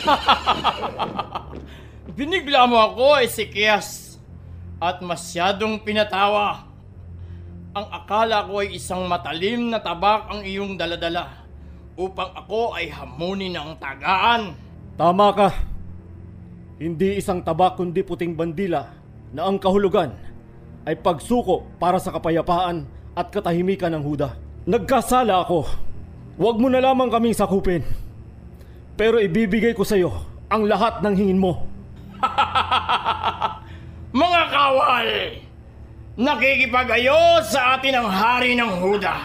Binigla mo ako, Ezekias. At masyadong pinatawa. Ang akala ko ay isang matalim na tabak ang iyong daladala upang ako ay hamunin ng tagaan. Tama ka. Hindi isang tabak kundi puting bandila na ang kahulugan ay pagsuko para sa kapayapaan at katahimikan ng Huda. Nagkasala ako. Huwag mo na lamang kaming sakupin. Pero ibibigay ko sa iyo ang lahat ng hingin mo. Mga kawal! Nakikipag-ayo sa atin ang hari ng Huda.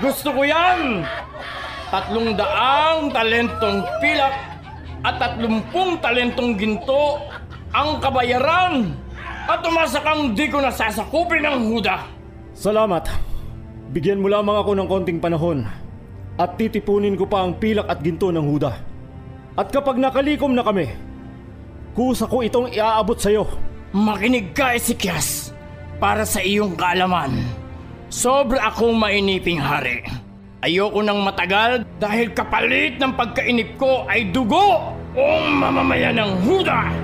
Gusto ko yan! Tatlong daang talentong pilak at tatlumpung talentong ginto ang kabayaran at umasakang di ko nasasakupin ng Huda. Salamat. Bigyan mo lamang ako ng konting panahon at titipunin ko pa ang pilak at ginto ng Huda. At kapag nakalikom na kami, kusa ko itong iaabot sa iyo. Makinig ka, Ezekias, para sa iyong kaalaman. Sobra akong mainiping hari. Ayoko nang matagal dahil kapalit ng pagkainip ko ay dugo o mamamayan ng Huda!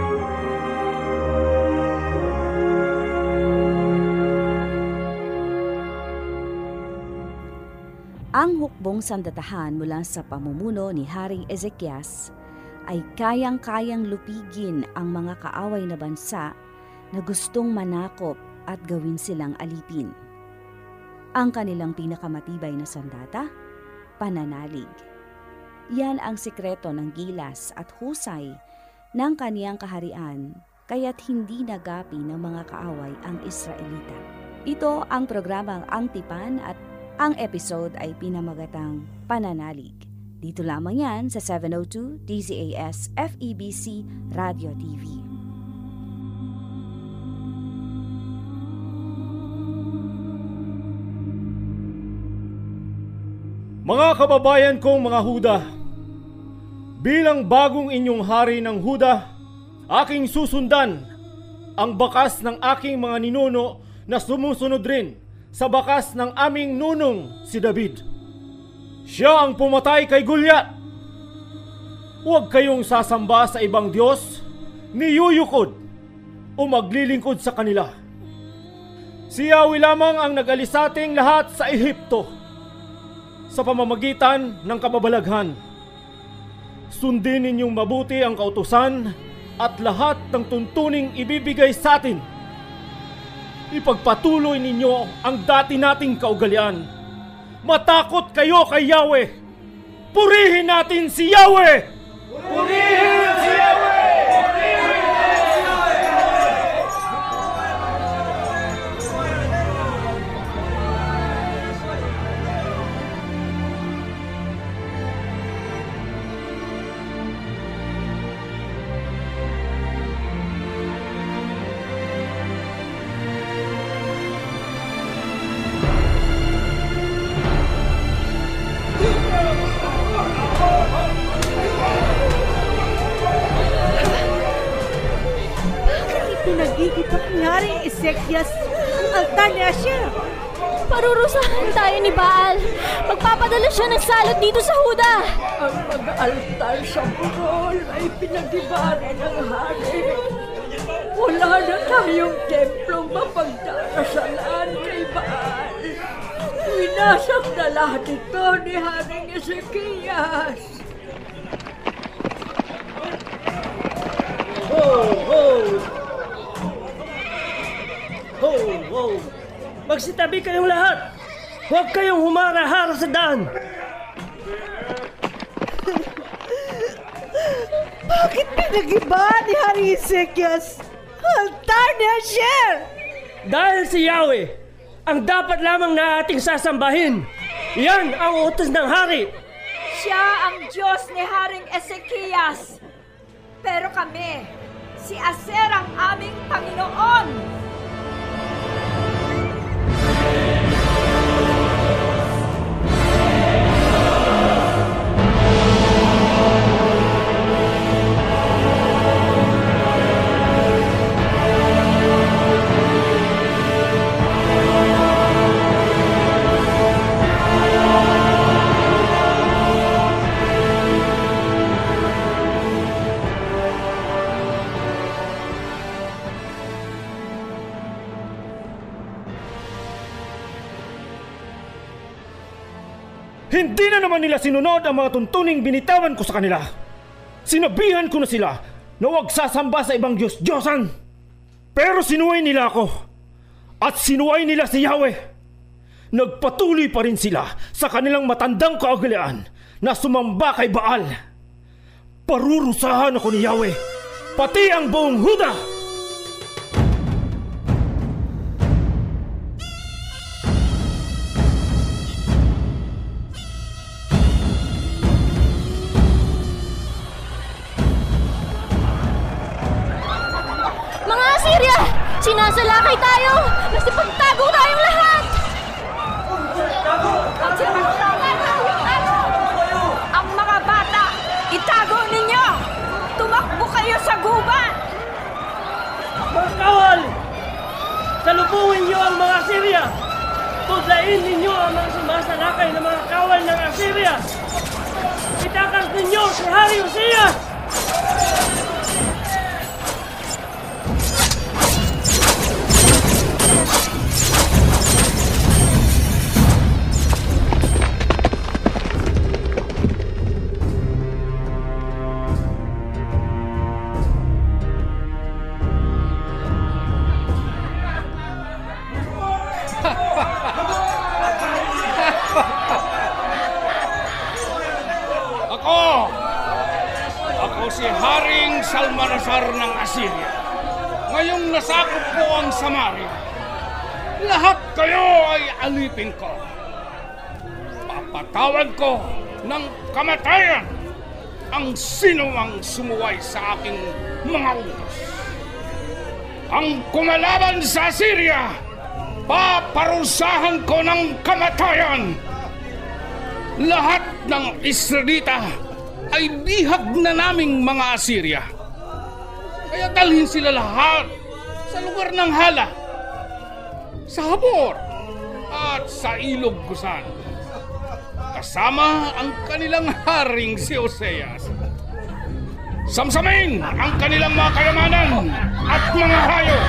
hukbong sandatahan mula sa pamumuno ni Haring Ezekias ay kayang-kayang lupigin ang mga kaaway na bansa na gustong manakop at gawin silang alipin. Ang kanilang pinakamatibay na sandata, pananalig. Yan ang sikreto ng gilas at husay ng kaniyang kaharian kaya't hindi nagapi ng mga kaaway ang Israelita. Ito ang programang Angtipan at ang episode ay pinamagatang Pananalig. Dito lamang yan sa 702 DZAS FEBC Radio TV. Mga kababayan kong mga Huda, bilang bagong inyong hari ng Huda, aking susundan ang bakas ng aking mga ninuno na sumusunod rin sa bakas ng aming nunong si David. Siya ang pumatay kay Gulyat. Huwag kayong sasamba sa ibang Diyos, niyuyukod o maglilingkod sa kanila. Si Yahweh lamang ang nag-alis ating lahat sa Ehipto sa pamamagitan ng kababalaghan. Sundin ninyong mabuti ang kautusan at lahat ng tuntuning ibibigay sa atin. Ipagpatuloy ninyo ang dati nating kaugalian. Matakot kayo kay Yahweh. Purihin natin si Yahweh! Purihin Magpapadala siya ng salot dito sa Huda. Ang mag-altar sa burol ay pinag-ibari ng hari. Wala na tayong templong mapagdarasalan kay Baal. Winasak na lahat ito ni Haring Ezekias. Ho! Ho! Ho! Ho! Magsitabi kayong lahat! Huwag kayong humara-hara sa daan! Bakit pinag-iba ni Haring Ezekias altar ni Asher? Dahil si Yahweh ang dapat lamang na ating sasambahin. Yan ang utos ng hari. Siya ang Diyos ni Haring Ezekias. Pero kami, si Aser ang aming Panginoon. Sinunod ang mga tuntuning binitawan ko sa kanila. Sinabihan ko na sila na huwag sasamba sa ibang Diyos-Diyosan. Pero sinuway nila ako. At sinuway nila si Yahweh. Nagpatuloy pa rin sila sa kanilang matandang kaugalian na sumamba kay Baal. Parurusahan ako ni Yahweh, pati ang buong Huda. Itago ninyo! Tumakbo kayo sa gubat! Mga kawal! Salubungin niyo ang mga Assyria! Tudlain ninyo ang mga sumasalakay ng mga kawal ng Assyria! Itakas ninyo si Hari Uzias! Haring Salmanasar ng Assyria. Ngayong nasakop ko ang Samaria. Lahat kayo ay alipin ko. Papatawad ko ng kamatayan ang sino ang sumuway sa aking mga utos. Ang kumalaban sa Assyria, paparusahan ko ng kamatayan lahat ng Israelita ay bihag na naming mga Assyria. Kaya dalhin sila lahat sa lugar ng hala, sa Habor, at sa Ilog Gusan. Kasama ang kanilang haring si Oseas. Samsamin ang kanilang mga kayamanan at mga hayop.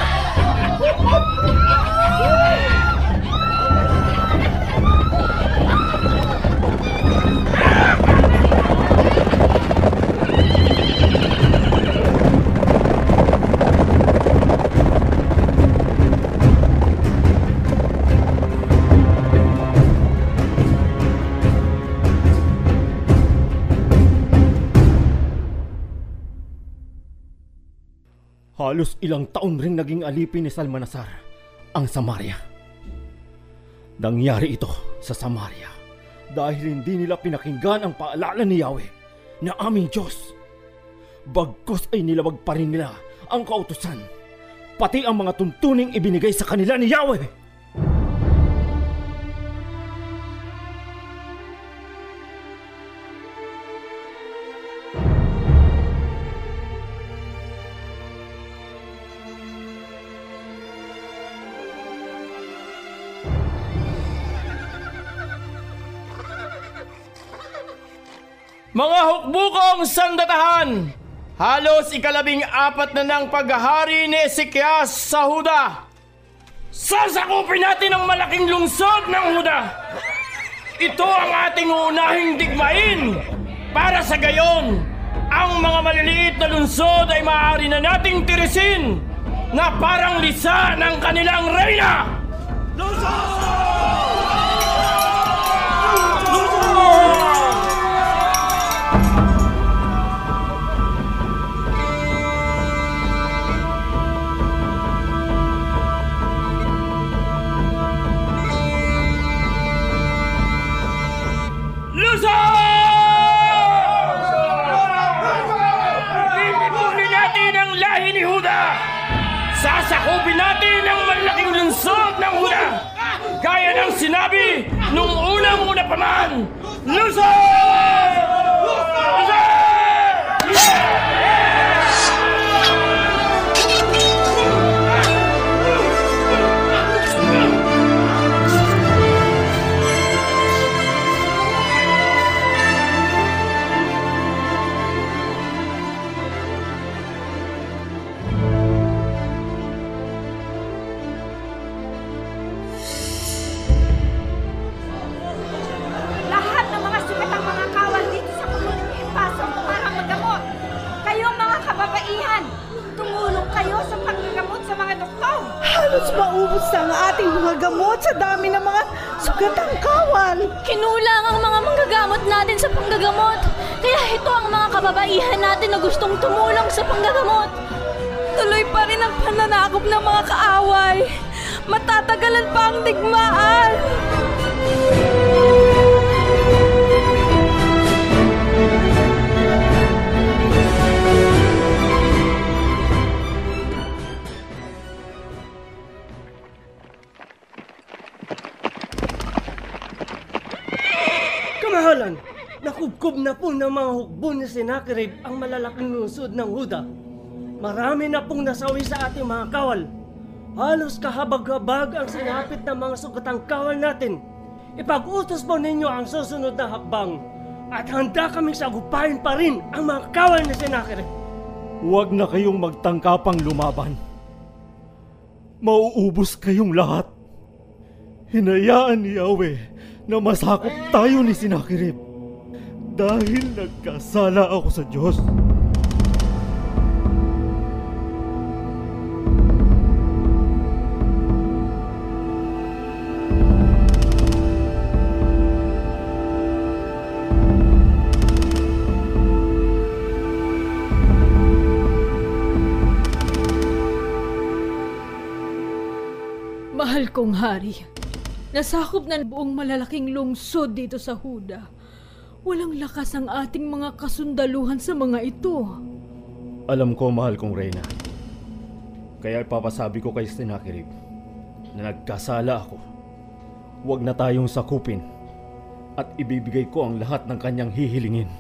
Halos ilang taon ring naging alipin ni Salmanasar ang Samaria. Nangyari ito sa Samaria dahil hindi nila pinakinggan ang paalala ni Yahweh na aming Diyos. Bagkus ay nilabag pa rin nila ang kautusan, pati ang mga tuntuning ibinigay sa kanila ni Yahweh. Mga hukbukong sandatahan! Halos ikalabing apat na ng paghahari ni Ezekias sa Huda. Sasakupin natin ang malaking lungsod ng Huda. Ito ang ating unahing digmain. Para sa gayon, ang mga maliliit na lungsod ay maaari na nating tirisin na parang lisa ng kanilang reyna. Luzon! Sa panggagamot. Kaya ito ang mga kababaihan natin na gustong tumulong sa panggagamot. Tuloy pa rin ang pananakop ng mga kaaway. Matatagalan pa ang digmaan. Na po ng mga hukbo ni Sennacherib ang malalaking lungsod ng Huda. Marami na pong nasawi sa ating mga kawal. Halos kahabag-habag ang sinapit ng mga sugatang kawal natin. Ipag-utos po ninyo ang susunod na hakbang at handa kaming sagupain pa rin ang mga kawal ni Sennacherib. Huwag na kayong magtangkapang lumaban. Mauubos kayong lahat. Hinayaan ni Yahweh na masakop tayo ni Sinakirib. Dahil nagkasala ako sa Diyos. Mahal kong hari, nasakop na buong malalaking lungsod dito sa Huda. Walang lakas ang ating mga kasundaluhan sa mga ito. Alam ko, mahal kong Reyna. Kaya ipapasabi ko kay Sinakirib na nagkasala ako. Huwag na tayong sakupin at ibibigay ko ang lahat ng kanyang hihilingin.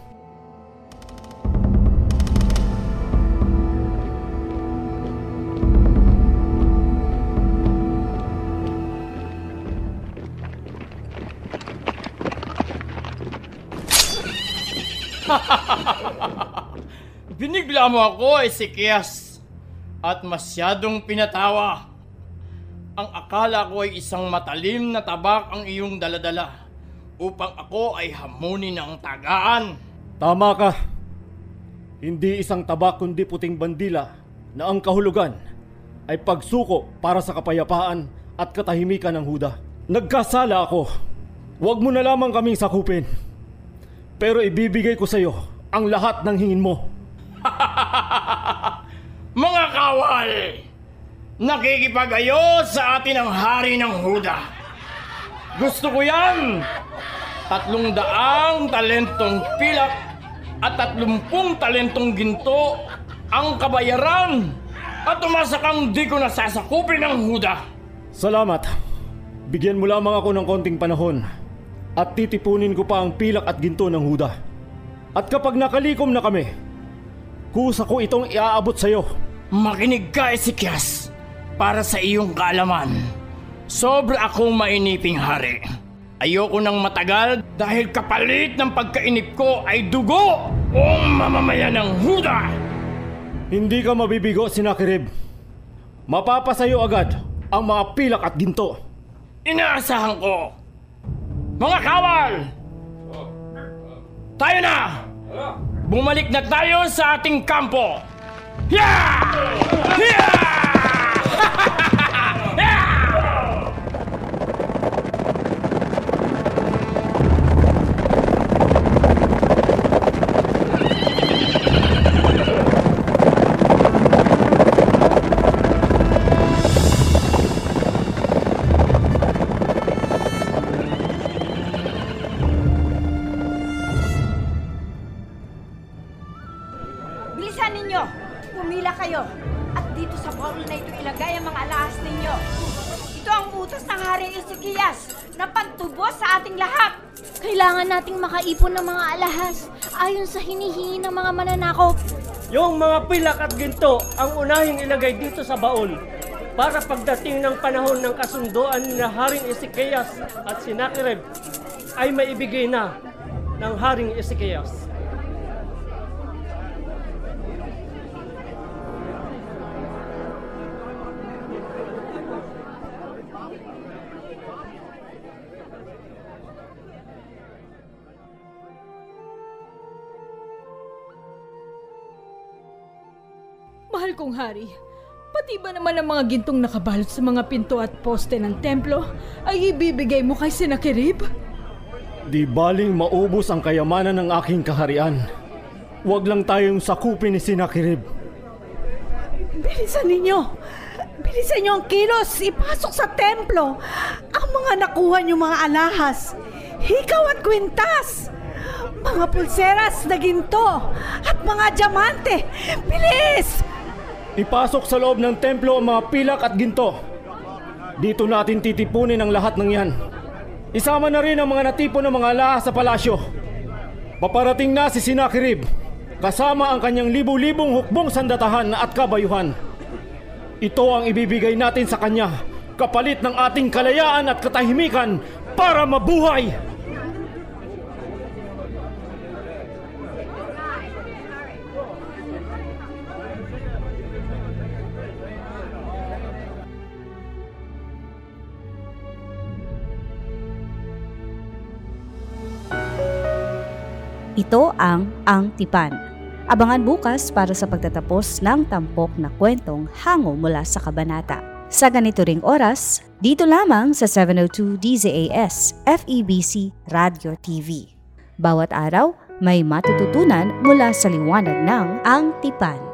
Binigla mo ako, Ezekias, at masyadong pinatawa. Ang akala ko ay isang matalim na tabak ang iyong daladala upang ako ay hamunin ng tagaan. Tama ka. Hindi isang tabak kundi puting bandila na ang kahulugan ay pagsuko para sa kapayapaan at katahimikan ng Huda. Nagkasala ako. Huwag mo na lamang kaming sakupin. Pero ibibigay ko sa iyo ang lahat ng hingin mo. Mga kawal! Nakikipag-ayo sa atin ang hari ng Huda. Gusto ko yan! Tatlong daang talentong pilak at tatlumpung talentong ginto ang kabayaran at umasakang di ko nasasakupin ng Huda. Salamat. Bigyan mo lamang ako ng konting panahon at titipunin ko pa ang pilak at ginto ng Huda. At kapag nakalikom na kami, kusa ko itong iaabot sa iyo. Makinig ka, Ezekias, para sa iyong kaalaman. Sobra akong mainiping hari. Ayoko nang matagal dahil kapalit ng pagkainip ko ay dugo o mamamayan ng Huda. Hindi ka mabibigo, Sinakirib. Mapapasayo agad ang mga pilak at ginto. Inaasahan ko. Mga kawal! Tayo na! Bumalik na tayo sa ating kampo! Yeah! Yeah! Ezekias na pantubos sa ating lahat. Kailangan nating makaipon ng mga alahas ayon sa hinihingi ng mga mananakop. Yung mga pilak at ginto ang unahing ilagay dito sa baul para pagdating ng panahon ng kasunduan ni Haring Ezekias at Sinakerib ay maibigay na ng Haring Ezekias. Kong hari, pati ba naman ang mga gintong nakabalot sa mga pinto at poste ng templo ay ibibigay mo kay Senakirib? Di baling maubos ang kayamanan ng aking kaharian. Huwag lang tayong sakupin ni Sinakirib. Bilisan ninyo! Bilisan niyo ang kilos! Ipasok sa templo! Ang mga nakuha niyo mga alahas! Hikaw at kwintas! Mga pulseras na ginto! At mga diamante! Bilis! Ipasok sa loob ng templo ang mga pilak at ginto. Dito natin titipunin ang lahat ng yan. Isama na rin ang mga natipon ng mga alahas sa palasyo. Paparating na si Sinakirib, kasama ang kanyang libu-libong hukbong sandatahan at kabayuhan. Ito ang ibibigay natin sa kanya, kapalit ng ating kalayaan at katahimikan para mabuhay! Ito ang Ang Tipan. Abangan bukas para sa pagtatapos ng tampok na kwentong hango mula sa kabanata. Sa ganito ring oras, dito lamang sa 702 DZAS FEBC Radio TV. Bawat araw, may matututunan mula sa liwanag ng Ang Tipan.